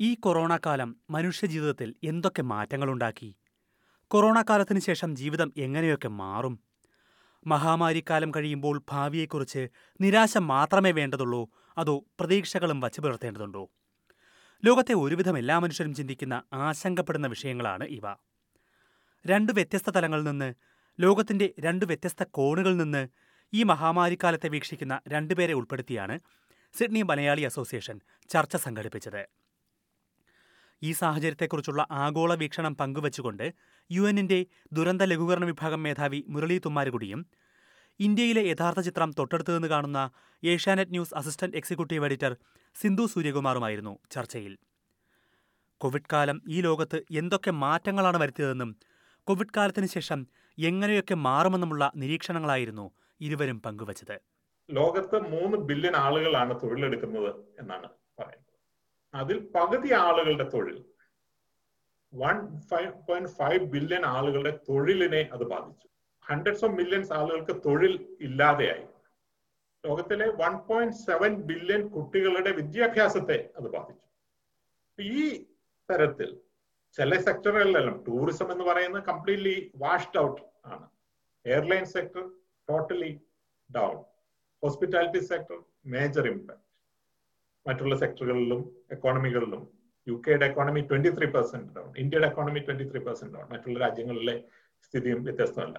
ഈ കൊറോണ കാലം മനുഷ്യജീവിതത്തിൽ എന്തൊക്കെ മാറ്റങ്ങളുണ്ടാക്കി? കൊറോണ കാലത്തിന് ശേഷം ജീവിതം എങ്ങനെയൊക്കെ മാറും? മഹാമാരി കാലം കഴിയുമ്പോൾ ഭാവിയെക്കുറിച്ച് നിരാശ മാത്രമേ വേണ്ടതുള്ളൂ അതോ പ്രതീക്ഷകളും വച്ചു പുലർത്തേണ്ടതുണ്ടോ? ലോകത്തെ ഒരുവിധം എല്ലാ മനുഷ്യരും ചിന്തിക്കുന്ന ആശങ്കപ്പെടുന്ന വിഷയങ്ങളാണ് ഇവ. രണ്ട് വ്യത്യസ്ത തലങ്ങളിൽ നിന്ന് ലോകത്തിന്റെ രണ്ട് വ്യത്യസ്ത കോണുകളിൽ നിന്ന് ഈ മഹാമാരിക്കാലത്തെ വീക്ഷിക്കുന്ന രണ്ടുപേരെ ഉൾപ്പെടുത്തിയാണ് സിഡ്നി മലയാളി അസോസിയേഷൻ ചർച്ച സംഘടിപ്പിച്ചത്. ഈ സാഹചര്യത്തെക്കുറിച്ചുള്ള ആഗോള വീക്ഷണം പങ്കുവച്ചുകൊണ്ട് യു എന്നിന്റെ ദുരന്ത ലഘൂകരണ വിഭാഗം മേധാവി മുരളി തുമ്മാരുകുടിയും ഇന്ത്യയിലെ യഥാർത്ഥ ചിത്രം തൊട്ടടുത്തു നിന്ന് കാണുന്ന Asianet news assistant executive editor Sindhu സൂര്യകുമാറുമായിരുന്നു ചർച്ചയിൽ. കോവിഡ് കാലം ഈ ലോകത്ത് എന്തൊക്കെ മാറ്റങ്ങളാണ് വരുത്തിയതെന്നും കോവിഡ് കാലത്തിന് ശേഷം എങ്ങനെയൊക്കെ മാറുമെന്നുമുള്ള നിരീക്ഷണങ്ങളായിരുന്നു ഇരുവരും പങ്കുവച്ചത്. ലോകത്ത് മൂന്ന് ബില്യൺ ആളുകളാണ് തൊഴിലെടുക്കുന്നത് എന്നാണ് പറയുന്നത്. അതിൽ പകുതി ആളുകളുടെ തൊഴിൽ. One five point five billion ആളുകളുടെ തൊഴിലിനെ അത് ബാധിച്ചു. ഹൺഡ്രഡ്സ് ഓഫ് മില്യൺസ് ആളുകൾക്ക് തൊഴിൽ ഇല്ലാതെയായി. ലോകത്തിലെ വൺ പോയിന്റ് സെവൻ ബില്യൺ കുട്ടികളുടെ വിദ്യാഭ്യാസത്തെ അത് ബാധിച്ചു. ഈ തരത്തിൽ ചില സെക്ടറുകളിലെല്ലാം ടൂറിസം എന്ന് പറയുന്നത് കംപ്ലീറ്റ്ലി വാഷ്ഡ് ഔട്ട് ആണ്. Airline sector totally down hospitality sector major impact മറ്റുള്ള സെക്ടറുകളിലും എക്കോണമികളിലും യു കെയുടെ economy twenty three percent down ഇന്ത്യയുടെ economy twenty three percent down മറ്റുള്ള രാജ്യങ്ങളിലെ സ്ഥിതിയും വ്യത്യസ്തമല്ല.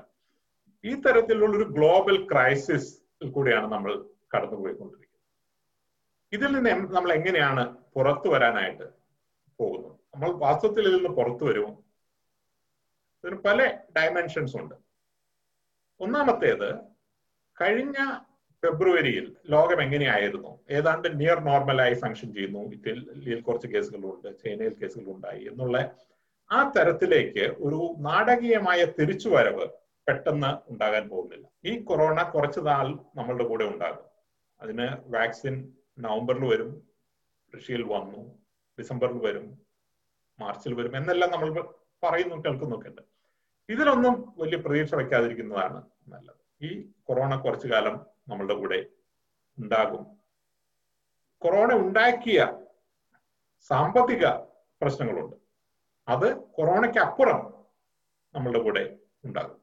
ഈ തരത്തിലുള്ള ഒരു ഗ്ലോബൽ ക്രൈസിസ് കൂടിയാണ് നമ്മൾ കടന്നുപോയിക്കൊണ്ടിരിക്കുന്നത്. ഇതിൽ നിന്ന് നമ്മൾ എങ്ങനെയാണ് പുറത്തു വരാനായിട്ട് പോകുന്നത്? നമ്മൾ വാസ്തവത്തിൽ ഇതിൽ നിന്ന് പുറത്തു വരുമോ? ഇതിന് പല ഡയമെൻഷൻസ് ഉണ്ട്. ഒന്നാമത്തേത് കഴിഞ്ഞ ഫെബ്രുവരിയിൽ ലോകം എങ്ങനെയായിരുന്നു? ഏതാണ്ട് നിയർ നോർമലായി ഫങ്ഷൻ ചെയ്യുന്നു. ഇറ്റലിയിൽ കുറച്ച് കേസുകളുണ്ട് ചൈനയിൽ കേസുകളുണ്ടായി എന്നുള്ള ആ തരത്തിലേക്ക് ഒരു നാടകീയമായ തിരിച്ചുവരവ് പെട്ടെന്ന് ഉണ്ടാകാൻ പോകുന്നില്ല. ഈ കൊറോണ കുറച്ച് നാൾ നമ്മളുടെ കൂടെ ഉണ്ടാകും. അതിന് വാക്സിൻ നവംബറിൽ വരും റഷ്യയിൽ വന്നു ഡിസംബറിൽ വരും മാർച്ചിൽ വരും എന്നെല്ലാം നമ്മൾ പറയുന്നു കേൾക്കുന്നൊക്കെ ഉണ്ട്. ഇതിലൊന്നും വലിയ പ്രതീക്ഷ വയ്ക്കാതിരിക്കുന്നതാണ് നല്ലത്. ഈ കൊറോണ കുറച്ചു കാലം നമ്മളുടെ കൂടെ ഉണ്ടാകും. കൊറോണ ഉണ്ടാക്കിയ സാമ്പത്തിക പ്രശ്നങ്ങളുണ്ട്. അത് കൊറോണയ്ക്ക് അപ്പുറം നമ്മളുടെ കൂടെ ഉണ്ടാകും.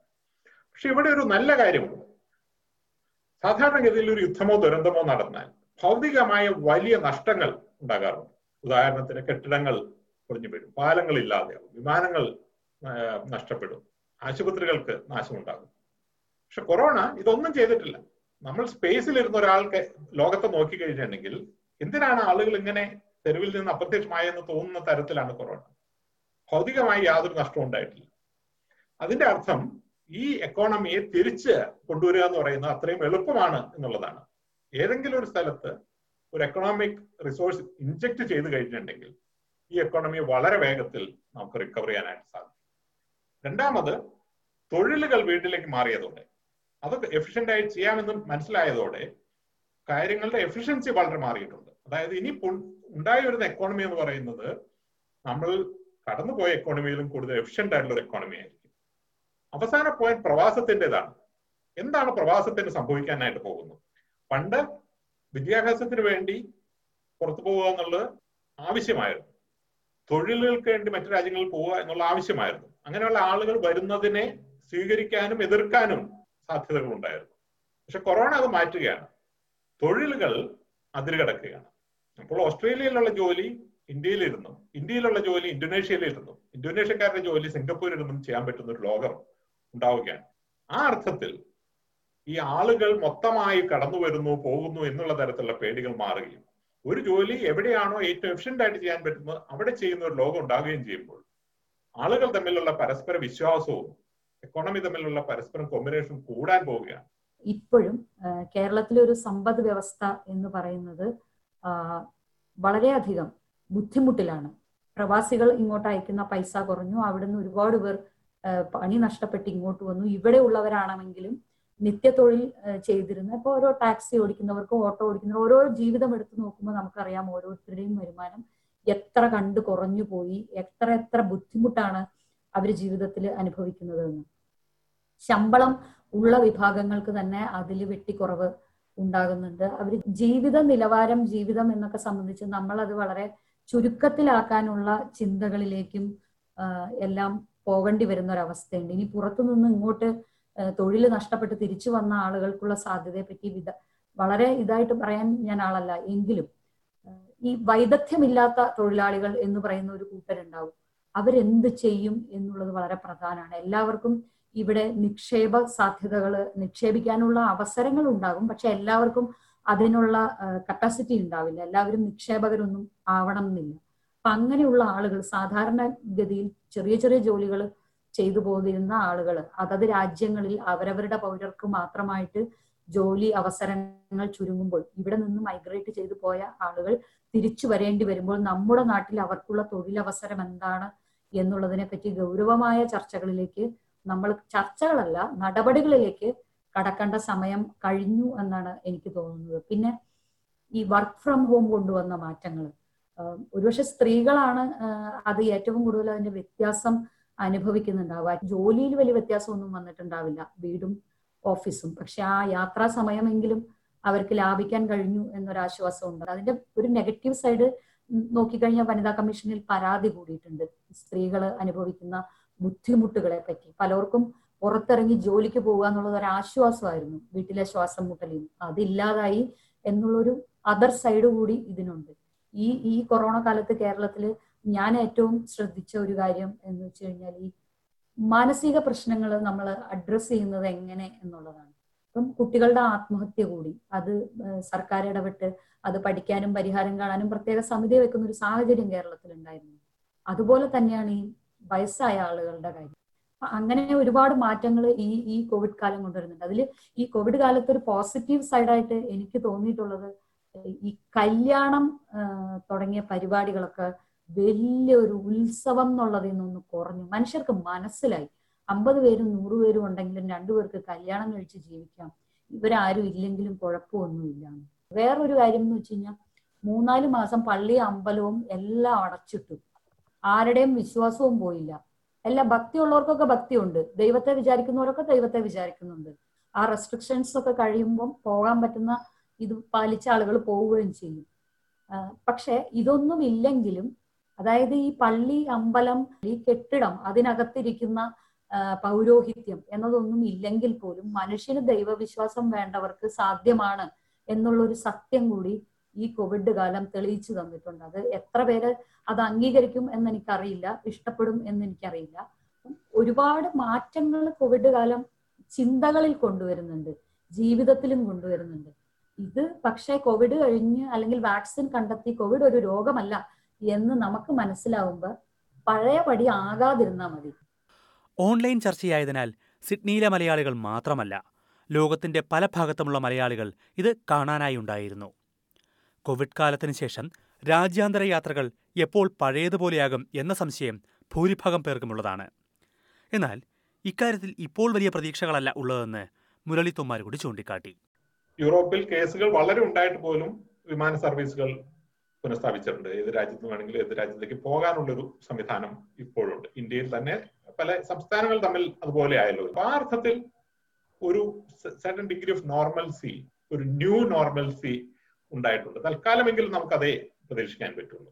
പക്ഷെ ഇവിടെ ഒരു നല്ല കാര്യമുണ്ട്. സാധാരണഗതിയിൽ ഒരു യുദ്ധമോ ദുരന്തമോ നടന്നാൽ ഭൗതികമായ വലിയ നഷ്ടങ്ങൾ ഉണ്ടാകാറുണ്ട്. ഉദാഹരണത്തിന് കെട്ടിടങ്ങൾ പൊളിഞ്ഞു വീഴും പാലങ്ങൾ ഇല്ലാതെയാവും വിമാനങ്ങൾ നഷ്ടപ്പെടും ആശുപത്രികൾക്ക് നാശമുണ്ടാകും. പക്ഷെ കൊറോണ ഇതൊന്നും ചെയ്തിട്ടില്ല. നമ്മൾ സ്പേസിൽ ഇരുന്ന ഒരാൾക്ക് ലോകത്തെ നോക്കി കഴിഞ്ഞിട്ടുണ്ടെങ്കിൽ എന്തിനാണ് ആളുകൾ ഇങ്ങനെ തെരുവിൽ നിന്ന് അപ്രത്യക്ഷമായെന്ന് തോന്നുന്ന തരത്തിലാണ് കൊറോണ ഭൗതികമായി യാതൊരു നഷ്ടവും ഉണ്ടായിട്ടില്ല. അതിന്റെ അർത്ഥം ഈ എക്കോണമിയെ തിരിച്ച് കൊണ്ടുവരിക എന്ന് പറയുന്നത് അത്രയും എളുപ്പമാണ് എന്നുള്ളതാണ്. ഏതെങ്കിലും ഒരു സ്ഥലത്ത് ഒരു എക്കണോമിക് റിസോഴ്സ് ഇൻജക്ട് ചെയ്ത് കഴിഞ്ഞിട്ടുണ്ടെങ്കിൽ ഈ എക്കോണമി വളരെ വേഗത്തിൽ നമുക്ക് റിക്കവർ ചെയ്യാനായിട്ട് സാധിക്കും. രണ്ടാമത് തൊഴിലുകൾ വീട്ടിലേക്ക് മാറിയതോടെ. അതൊക്കെ എഫിഷ്യന്റ് ആയി ചെയ്യാമെന്ന് മനസ്സിലായതോടെ കാര്യങ്ങളുടെ എഫിഷ്യൻസി വളരെ മാറിയിട്ടുണ്ട്. അതായത് ഇനി ഉണ്ടായി വരുന്ന എക്കോണമി എന്ന് പറയുന്നത് നമ്മൾ കടന്നുപോയ എക്കോണമിയിലും കൂടുതൽ എഫിഷ്യന്റ് ആയിട്ടുള്ള ഒരു എക്കോണമി ആയിരിക്കും. അവസാന പോയിന്റ് പ്രവാസത്തിന്റെതാണ്. എന്താണ് പ്രവാസത്തിന് സംഭവിക്കാനായിട്ട് പോകുന്നത്? പണ്ട് വിദ്യാഭ്യാസത്തിന് വേണ്ടി പുറത്തു പോവുക എന്നുള്ളത് ആവശ്യമായിരുന്നു. തൊഴിലുകൾക്ക് വേണ്ടി മറ്റു രാജ്യങ്ങളിൽ പോവുക എന്നുള്ള ആവശ്യമായിരുന്നു. അങ്ങനെയുള്ള ആളുകൾ വരുന്നതിനെ സ്വീകരിക്കാനും എതിർക്കാനും സാധ്യതകൾ ഉണ്ടായിരുന്നു പക്ഷെ കൊറോണ അത് മാറ്റുകയാണ്. തൊഴിലുകൾ അതിരുകടക്കുകയാണ്. അപ്പോൾ ഓസ്ട്രേലിയയിലുള്ള ജോലി ഇന്ത്യയിലിരുന്നു. ഇന്ത്യയിലുള്ള ജോലി ഇന്തോനേഷ്യയിലിരുന്നു. ഇന്തോനേഷ്യക്കാരുടെ ജോലി സിംഗപ്പൂരിലിരുന്നും ചെയ്യാൻ പറ്റുന്ന ഒരു ലോകം ഉണ്ടാവുകയാണ്. ആ അർത്ഥത്തിൽ ഈ ആളുകൾ മൊത്തമായി കടന്നു വരുന്നു പോകുന്നു എന്നുള്ള തരത്തിലുള്ള പേടികൾ മാറുകയും ഒരു ജോലി എവിടെയാണോ ഏറ്റവും എഫിഷ്യന്റ് ആയിട്ട് ചെയ്യാൻ പറ്റുന്നത് അവിടെ ചെയ്യുന്ന ഒരു ലോകം ഉണ്ടാകുകയും ചെയ്യുമ്പോൾ ആളുകൾ തമ്മിലുള്ള പരസ്പര വിശ്വാസവും എക്കോണമി തമ്മിലുള്ള പരസ്പരം കോമ്പിനേഷൻ കൂടാൻ പോവുകയാണ്. ഇപ്പോഴും കേരളത്തിലെ ഒരു സമ്പദ് വ്യവസ്ഥ എന്ന് പറയുന്നത് വളരെയധികം ബുദ്ധിമുട്ടിലാണ്. പ്രവാസികൾ ഇങ്ങോട്ട് അയക്കുന്ന പൈസ കുറഞ്ഞു. അവിടുന്ന് ഒരുപാട് പേർ പണി നഷ്ടപ്പെട്ട് ഇങ്ങോട്ട് വന്നു. ഇവിടെ ഉള്ളവരാണെങ്കിലും നിത്യത്തൊഴിൽ ചെയ്തിരുന്ന. ഇപ്പോൾ ഓരോ ടാക്സി ഓടിക്കുന്നവർക്ക് ഓട്ടോ ഓടിക്കുന്നവർ ഓരോ ജീവിതം എടുത്തു നോക്കുമ്പോൾ നമുക്കറിയാം ഓരോരുത്തരുടെയും വരുമാനം എത്ര കണ്ട് കുറഞ്ഞു പോയി എത്ര എത്ര ബുദ്ധിമുട്ടാണ് അവർ ജീവിതത്തിൽ അനുഭവിക്കുന്നത് എന്ന് ശമ്പളം ഉള്ള വിഭാഗങ്ങൾക്ക് തന്നെ അതിൽ വെട്ടിക്കുറവ് ഉണ്ടാകുന്നുണ്ട്. അവർ ജീവിത നിലവാരം ജീവിതം എന്നൊക്കെ സംബന്ധിച്ച് നമ്മൾ അത് വളരെ ചുരുക്കത്തിലാക്കാനുള്ള ചിന്തകളിലേക്കും എല്ലാം പോകേണ്ടി വരുന്ന ഒരവസ്ഥയുണ്ട് ഇനി പുറത്തുനിന്ന് ഇങ്ങോട്ട് തൊഴിൽ നഷ്ടപ്പെട്ട് തിരിച്ചു വന്ന ആളുകൾക്കുള്ള സാധ്യതയെ പറ്റി വിധ വളരെ ഇതായിട്ട് പറയാൻ ഞാൻ ആളല്ല. എങ്കിലും ഈ വൈദഗ്ധ്യമില്ലാത്ത തൊഴിലാളികൾ എന്ന് പറയുന്ന ഒരു കൂട്ടരുണ്ടാവും. അവരെന്ത് ചെയ്യും എന്നുള്ളത് വളരെ പ്രധാനമാണ്. എല്ലാവർക്കും ഇവിടെ നിക്ഷേപ സാധ്യതകൾ നിക്ഷേപിക്കാനുള്ള അവസരങ്ങൾ ഉണ്ടാകും. പക്ഷെ എല്ലാവർക്കും അതിനുള്ള കപ്പാസിറ്റി ഉണ്ടാവില്ല. എല്ലാവരും നിക്ഷേപകരൊന്നും ആവണം എന്നില്ല അപ്പൊ അങ്ങനെയുള്ള ആളുകൾ സാധാരണ ഗതിയിൽ ചെറിയ ചെറിയ ജോലികൾ ചെയ്തു പോന്നിരുന്ന ആളുകൾ അതത് രാജ്യങ്ങളിൽ അവരവരുടെ പൗരർക്ക് മാത്രമായിട്ട് ജോലി അവസരങ്ങൾ ചുരുങ്ങുമ്പോൾ ഇവിടെ നിന്ന് മൈഗ്രേറ്റ് ചെയ്തു പോയ ആളുകൾ തിരിച്ചു വരേണ്ടി വരുമ്പോൾ നമ്മുടെ നാട്ടിൽ അവർക്കുള്ള തൊഴിലവസരം എന്താണ് എന്നുള്ളതിനെ പറ്റി ഗൗരവമായ ചർച്ചകളിലേക്ക് നമ്മൾ ചർച്ചകളല്ല നടപടികളിലേക്ക് കടക്കേണ്ട സമയം കഴിഞ്ഞു എന്നാണ് എനിക്ക് തോന്നുന്നത്. പിന്നെ ഈ വർക്ക് ഫ്രം ഹോം കൊണ്ടുവന്ന മാറ്റങ്ങൾ. ഒരുപക്ഷെ സ്ത്രീകളാണ് അത് ഏറ്റവും കൂടുതൽ അതിന്റെ വ്യത്യാസം അനുഭവിക്കുന്നുണ്ടാവുക. ജോലിയിൽ വലിയ വ്യത്യാസമൊന്നും വന്നിട്ടുണ്ടാവില്ല. വീടും ഓഫീസും. പക്ഷെ ആ യാത്രാ സമയമെങ്കിലും അവർക്ക് ലാഭിക്കാൻ കഴിഞ്ഞു എന്നൊരാശ്വാസം ഉണ്ട് അതിന്റെ ഒരു നെഗറ്റീവ് സൈഡ് നോക്കിക്കഴിഞ്ഞാൽ വനിതാ കമ്മീഷനിൽ പരാതി കൂടിയിട്ടുണ്ട്. സ്ത്രീകൾ അനുഭവിക്കുന്ന ബുദ്ധിമുട്ടുകളെ പറ്റി. പലർക്കും പുറത്തിറങ്ങി ജോലിക്ക് പോവുക എന്നുള്ളത് ഒരു ആശ്വാസമായിരുന്നു. വീട്ടിലെ ശ്വാസം മുട്ടലിൽ അതില്ലാതായി എന്നുള്ളൊരു അതർ സൈഡ് കൂടി ഇതിനുണ്ട്. ഈ ഈ കൊറോണ കാലത്ത് കേരളത്തിൽ ഞാൻ ഏറ്റവും ശ്രദ്ധിച്ച ഒരു കാര്യം എന്ന് വെച്ച് കഴിഞ്ഞാൽ ഈ മാനസിക പ്രശ്നങ്ങൾ നമ്മൾ അഡ്രസ്സ് ചെയ്യുന്നത് എങ്ങനെ എന്നുള്ളതാണ്. ഇപ്പം കുട്ടികളുടെ ആത്മഹത്യ കൂടി. അത് സർക്കാർ ഇടപെട്ട് അത് പഠിക്കാനും പരിഹാരം കാണാനും പ്രത്യേക സമിതി വെക്കുന്ന ഒരു സാഹചര്യം കേരളത്തിൽ ഉണ്ടായിരുന്നു. അതുപോലെ തന്നെയാണ് ഈ വയസ്സായ ആളുകളുടെ കാര്യം. അങ്ങനെ ഒരുപാട് മാറ്റങ്ങൾ ഈ ഈ കോവിഡ് കാലം കൊണ്ടുവരുന്നുണ്ട്. അതിൽ ഈ കോവിഡ് കാലത്ത് ഒരു പോസിറ്റീവ് സൈഡായിട്ട് എനിക്ക് തോന്നിയിട്ടുള്ളത് ഈ കല്യാണം തുടങ്ങിയ പരിപാടികളൊക്കെ വലിയൊരു ഉത്സവം എന്നുള്ളതിൽ നിന്നൊന്ന് കുറഞ്ഞു. മനുഷ്യർക്ക് മനസ്സിലായി. അമ്പത് പേരും നൂറ് പേരും ഉണ്ടെങ്കിലും രണ്ടുപേർക്ക് കല്യാണം കഴിച്ച് ജീവിക്കാം. ഇവരാരും ഇല്ലെങ്കിലും കുഴപ്പമൊന്നുമില്ല. വേറൊരു കാര്യം എന്ന് വെച്ച് കഴിഞ്ഞാൽ മൂന്നാൽ മാസം പള്ളി അമ്പലവും എല്ലാം അടച്ചിട്ടു. ആരുടെയും വിശ്വാസവും പോയില്ല. എല്ലാ ഭക്തിയുള്ളവർക്കൊക്കെ ഭക്തിയുണ്ട്. ദൈവത്തെ വിചാരിക്കുന്നവരൊക്കെ ദൈവത്തെ വിചാരിക്കുന്നുണ്ട്. ആ റെസ്ട്രിക്ഷൻസ് ഒക്കെ കഴിയുമ്പം പോകാൻ പറ്റുന്ന ഇത് പാലിച്ച ആളുകൾ പോവുകയും ചെയ്യും. പക്ഷെ ഇതൊന്നും ഇല്ലെങ്കിലും അതായത് ഈ പള്ളി അമ്പലം ഈ കെട്ടിടം അതിനകത്തിരിക്കുന്ന പൗരോഹിത്യം എന്നതൊന്നും ഇല്ലെങ്കിൽ പോലും മനുഷ്യന് ദൈവവിശ്വാസം വേണ്ടവർക്ക് സാധ്യമാണ് എന്നുള്ളൊരു സത്യം കൂടി ഈ കോവിഡ് കാലം തെളിയിച്ചു തന്നിട്ടുണ്ട്. അത് എത്ര പേര് അത് അംഗീകരിക്കും എന്ന് എനിക്കറിയില്ല ഇഷ്ടപ്പെടും എന്ന് എനിക്കറിയില്ല ഒരുപാട് മാറ്റങ്ങൾ കോവിഡ് കാലം ചിന്തകളിൽ കൊണ്ടുവരുന്നുണ്ട് ജീവിതത്തിലും കൊണ്ടുവരുന്നുണ്ട്. ഇത് പക്ഷേ കോവിഡ് കഴിഞ്ഞ് അല്ലെങ്കിൽ വാക്സിൻ കണ്ടെത്തി കോവിഡ് ഒരു രോഗമല്ല എന്ന് നമുക്ക് മനസ്സിലാവുമ്പോൾ പഴയപടി ആകാതിരുന്നാൽ മതി. ഓൺലൈൻ ചർച്ചയായതിനാൽ സിഡ്നിയിലെ മലയാളികൾ മാത്രമല്ല ലോകത്തിന്റെ പല ഭാഗത്തുമുള്ള മലയാളികൾ ഇത് കാണാനായി ഉണ്ടായിരുന്നു. കോവിഡ് കാലത്തിന് ശേഷം രാജ്യാന്തര യാത്രകൾ എപ്പോൾ പഴയതുപോലെയാകും എന്ന സംശയം ഭൂരിഭാഗം പേർക്കുമുള്ളതാണ്. എന്നാൽ ഇക്കാര്യത്തിൽ ഇപ്പോൾ വലിയ പ്രതീക്ഷകളല്ല ഉള്ളതെന്ന് മുരളി തൊമ്മാർ കൂടി ചൂണ്ടിക്കാട്ടി. യൂറോപ്പിൽ കേസുകൾ വളരെ ഉണ്ടായിട്ട് പോലും വിമാന സർവീസുകൾ പുനഃസ്ഥാപിച്ചിട്ടുണ്ട്. ഏത് രാജ്യത്ത് വേണമെങ്കിലും ഏത് രാജ്യത്തേക്ക് പോകാനുള്ളൊരു സംവിധാനം ഇപ്പോഴുണ്ട്. ഇന്ത്യയിൽ തന്നെ പല സംസ്ഥാനങ്ങൾ തമ്മിൽ അതുപോലെ ആയല്ലോ. ആ അർത്ഥത്തിൽ ഒരു സർട്ടൻ ഡിഗ്രി ഓഫ് നോർമൽസി ഒരു ന്യൂ നോർമൽസി ഉണ്ടായിട്ടുണ്ട്. തൽക്കാലമെങ്കിലും നമുക്കതേ പ്രതീക്ഷിക്കാൻ പറ്റുള്ളൂ.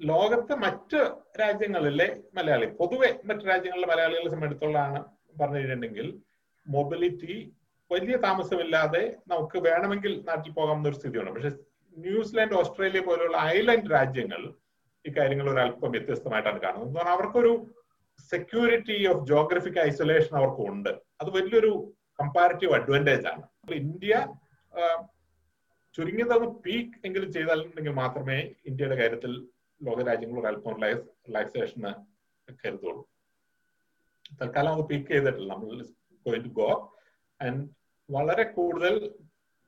ലോകത്തെ മറ്റ് രാജ്യങ്ങളിലെ മലയാളി പൊതുവെ മറ്റ് രാജ്യങ്ങളിലെ മലയാളികളെ സംബന്ധിച്ചിടത്തോളാണ് പറഞ്ഞു കഴിഞ്ഞിട്ടുണ്ടെങ്കിൽ മൊബിലിറ്റി വലിയ താമസമില്ലാതെ നമുക്ക് വേണമെങ്കിൽ നാട്ടിൽ പോകാമെന്ന ഒരു സ്ഥിതിയാണ് പക്ഷെ ന്യൂസിലാൻഡ് ഓസ്ട്രേലിയ പോലെയുള്ള ഐലൻഡ് രാജ്യങ്ങൾ ഇക്കാര്യങ്ങൾ ഒരു അല്പം വ്യത്യസ്തമായിട്ടാണ് കാണുന്നത്. അവർക്കൊരു സെക്യൂരിറ്റി ഓഫ് ജോഗ്രഫിക് ഐസൊലേഷൻ അവർക്കുണ്ട്. അത് വലിയൊരു കമ്പാരിറ്റീവ് അഡ്വാന്റേജ് ആണ്. ഇന്ത്യ ചുരുങ്ങിയതൊന്ന് പീക്ക് എങ്കിലും ചെയ്താലുണ്ടെങ്കിൽ മാത്രമേ ഇന്ത്യയുടെ കാര്യത്തിൽ ലോക ഒരു അല്പം റിലാക്സേഷന് കരുതുള്ളൂ. തൽക്കാലം അത് പീക്ക് ചെയ്തിട്ടില്ല. നമ്മൾ ടു ഗോ ആൻഡ് വളരെ കൂടുതൽ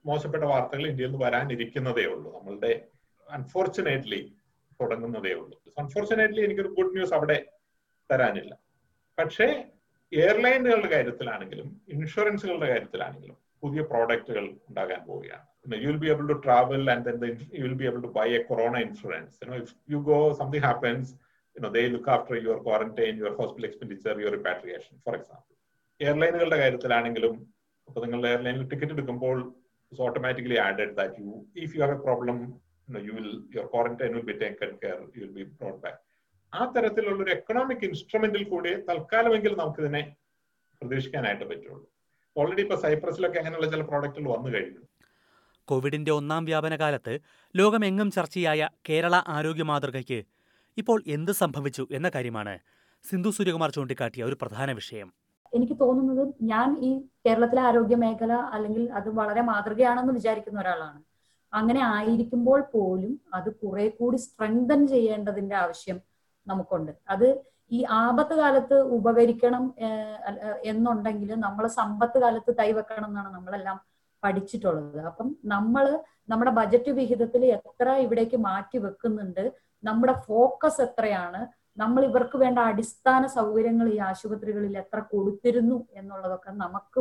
മോശപ്പെട്ട വാർത്തകൾ ഇന്ത്യയിൽ നിന്ന് വരാനിരിക്കുന്നതേ ഉള്ളൂ. നമ്മളുടെ അൺഫോർച്ചുനേറ്റ്ലി തുടങ്ങുന്നതേ ഉള്ളൂ. അൺഫോർച്ചുനേറ്റ്ലി എനിക്കൊരു ഗുഡ് ന്യൂസ് അവിടെ തരാനില്ല. പക്ഷേ എയർലൈനുകളുടെ കാര്യത്തിലാണെങ്കിലും ഇൻഷുറൻസുകളുടെ കാര്യത്തിലാണെങ്കിലും പുതിയ പ്രോഡക്റ്റുകൾ ഉണ്ടാകാൻ പോവുകയാണ്. You will be able to travel and you will be able to buy a corona insurance you go something happens look after your quarantine your hospital expenditure your repatriation for example എയർലൈനുകളുടെ കാര്യത്തിലാണെങ്കിലും ഇപ്പൊ നിങ്ങളുടെ എയർലൈനിൽ ticket എടുക്കുമ്പോൾ automatically added that you if you have a problem you will your quarantine will be taken care you will be brought back ആ തരത്തിലുള്ള ഒരു economic ഇൻസ്ട്രുമെന്റിൽ കൂടി തൽക്കാലമെങ്കിലും നമുക്ക് ഇതിനെ പ്രതീക്ഷിക്കാനായിട്ട് പറ്റുള്ളൂ. ഓൾറെഡി ഇപ്പൊ സൈപ്രസിലൊക്കെ അങ്ങനെയുള്ള ചില പ്രോഡക്റ്റുകൾ വന്നു കഴിഞ്ഞു. കോവിഡിന്റെ ഒന്നാം വ്യാപന കാലത്ത് ലോകമെങ്ങും ചർച്ചയായ കേരള ആരോഗ്യ മാതൃകയ്ക്ക് ഇപ്പോൾ എന്ത് സംഭവിച്ചു എന്ന കാര്യമാണ് സിന്ധു സൂര്യകുമാർ ചൂണ്ടിക്കാട്ടിയ ഒരു പ്രധാന വിഷയം. എനിക്ക് തോന്നുന്നത് ഞാൻ ഈ കേരളത്തിലെ ആരോഗ്യ മേഖല അല്ലെങ്കിൽ അത് വളരെ മാതൃകയാണെന്ന് വിചാരിക്കുന്ന ഒരാളാണ്. അങ്ങനെ ആയിരിക്കുമ്പോൾ പോലും അത് കുറെ കൂടി സ്ട്രെങ്തൻ ചെയ്യേണ്ടതിന്റെ ആവശ്യം നമുക്കുണ്ട്. അത് ഈ ആപത്ത് കാലത്ത് ഉപകരിക്കണം എന്നുണ്ടെങ്കിൽ നമ്മൾ സമ്പത്ത് കാലത്ത് കൈവെക്കണം എന്നാണ് നമ്മളെല്ലാം പഠിച്ചിട്ടുള്ളത്. അപ്പം നമ്മൾ നമ്മുടെ ബജറ്റ് വിഹിതത്തിൽ എത്ര ഇവിടേക്ക് മാറ്റി വെക്കുന്നുണ്ട് നമ്മുടെ ഫോക്കസ് എത്രയാണ് നമ്മൾ ഇവർക്ക് വേണ്ട അടിസ്ഥാന സൗകര്യങ്ങൾ ഈ ആശുപത്രികളിൽ എത്ര കൊടുത്തിരുന്നു എന്നുള്ളതൊക്കെ നമുക്ക്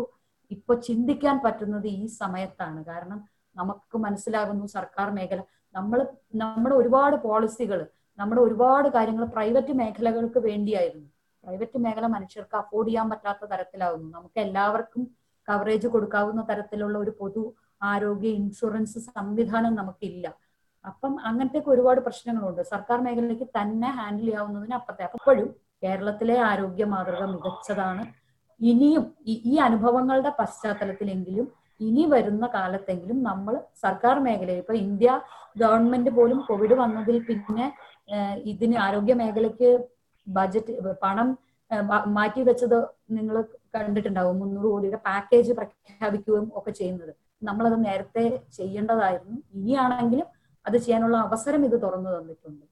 ഇപ്പൊ ചിന്തിക്കാൻ പറ്റുന്നത് ഈ സമയത്താണ്. കാരണം നമുക്ക് മനസ്സിലാകുന്നു സർക്കാർ മേഖല നമ്മൾ നമ്മുടെ ഒരുപാട് പോളിസികൾ നമ്മുടെ ഒരുപാട് കാര്യങ്ങൾ പ്രൈവറ്റ് മേഖലകൾക്ക് വേണ്ടിയായിരുന്നു. പ്രൈവറ്റ് മേഖല മനുഷ്യർക്ക് അഫോർഡ് ചെയ്യാൻ പറ്റാത്ത തരത്തിലാവുന്നു. നമുക്ക് എല്ലാവർക്കും കവറേജ് കൊടുക്കാവുന്ന തരത്തിലുള്ള ഒരു പൊതു ആരോഗ്യ ഇൻഷുറൻസ് സംവിധാനം നമുക്കില്ല. അപ്പം അങ്ങനത്തെ ഒരുപാട് പ്രശ്നങ്ങളുണ്ട്. സർക്കാർ മേഖലയ്ക്ക് തന്നെ ഹാൻഡിൽ ചെയ്യാവുന്നതിന് അപ്പുറത്തെ. അപ്പോഴും കേരളത്തിലെ ആരോഗ്യ മാതൃക മികച്ചതാണ്. ഇനിയും ഈ അനുഭവങ്ങളുടെ പശ്ചാത്തലത്തിലെങ്കിലും ഇനി വരുന്ന കാലത്തെങ്കിലും നമ്മൾ സർക്കാർ മേഖലയിൽ ഇപ്പൊ ഇന്ത്യ ഗവൺമെന്റ് പോലും കോവിഡ് വന്നതിൽ പിന്നെ ഇതിന് ആരോഗ്യ മേഖലയ്ക്ക് ബജറ്റ് പണം മാറ്റി വെച്ചത് നിങ്ങൾ കണ്ടിട്ടുണ്ടാവും. മുന്നൂറ് കോടിയുടെ പാക്കേജ് പ്രഖ്യാപിക്കുകയും ഒക്കെ ചെയ്യുന്നത്. നമ്മളത് നേരത്തെ ചെയ്യേണ്ടതായിരുന്നു. ഇനിയാണെങ്കിലും അത് ചെയ്യാനുള്ള അവസരം ഇത് തുറന്നു തന്നിട്ടുണ്ട്.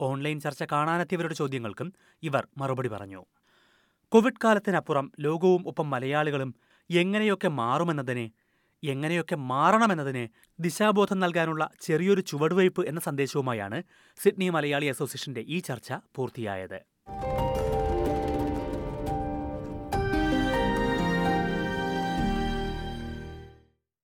ഓൺലൈൻ ചർച്ച കാണാനെത്തിയവരുടെ ചോദ്യങ്ങൾക്കും ഇവർ മറുപടി പറഞ്ഞു. കോവിഡ് കാലത്തിനപ്പുറം ലോകവും ഒപ്പം മലയാളികളും എങ്ങനെയൊക്കെ മാറുമെന്നതിനെ എങ്ങനെയൊക്കെ മാറണമെന്നതിന് ദിശാബോധം നൽകാനുള്ള ചെറിയൊരു ചുവടുവയ്പ് എന്ന സന്ദേശവുമായാണ് സിഡ്നി മലയാളി അസോസിയേഷന്റെ ഈ ചർച്ച പൂർത്തിയായത്.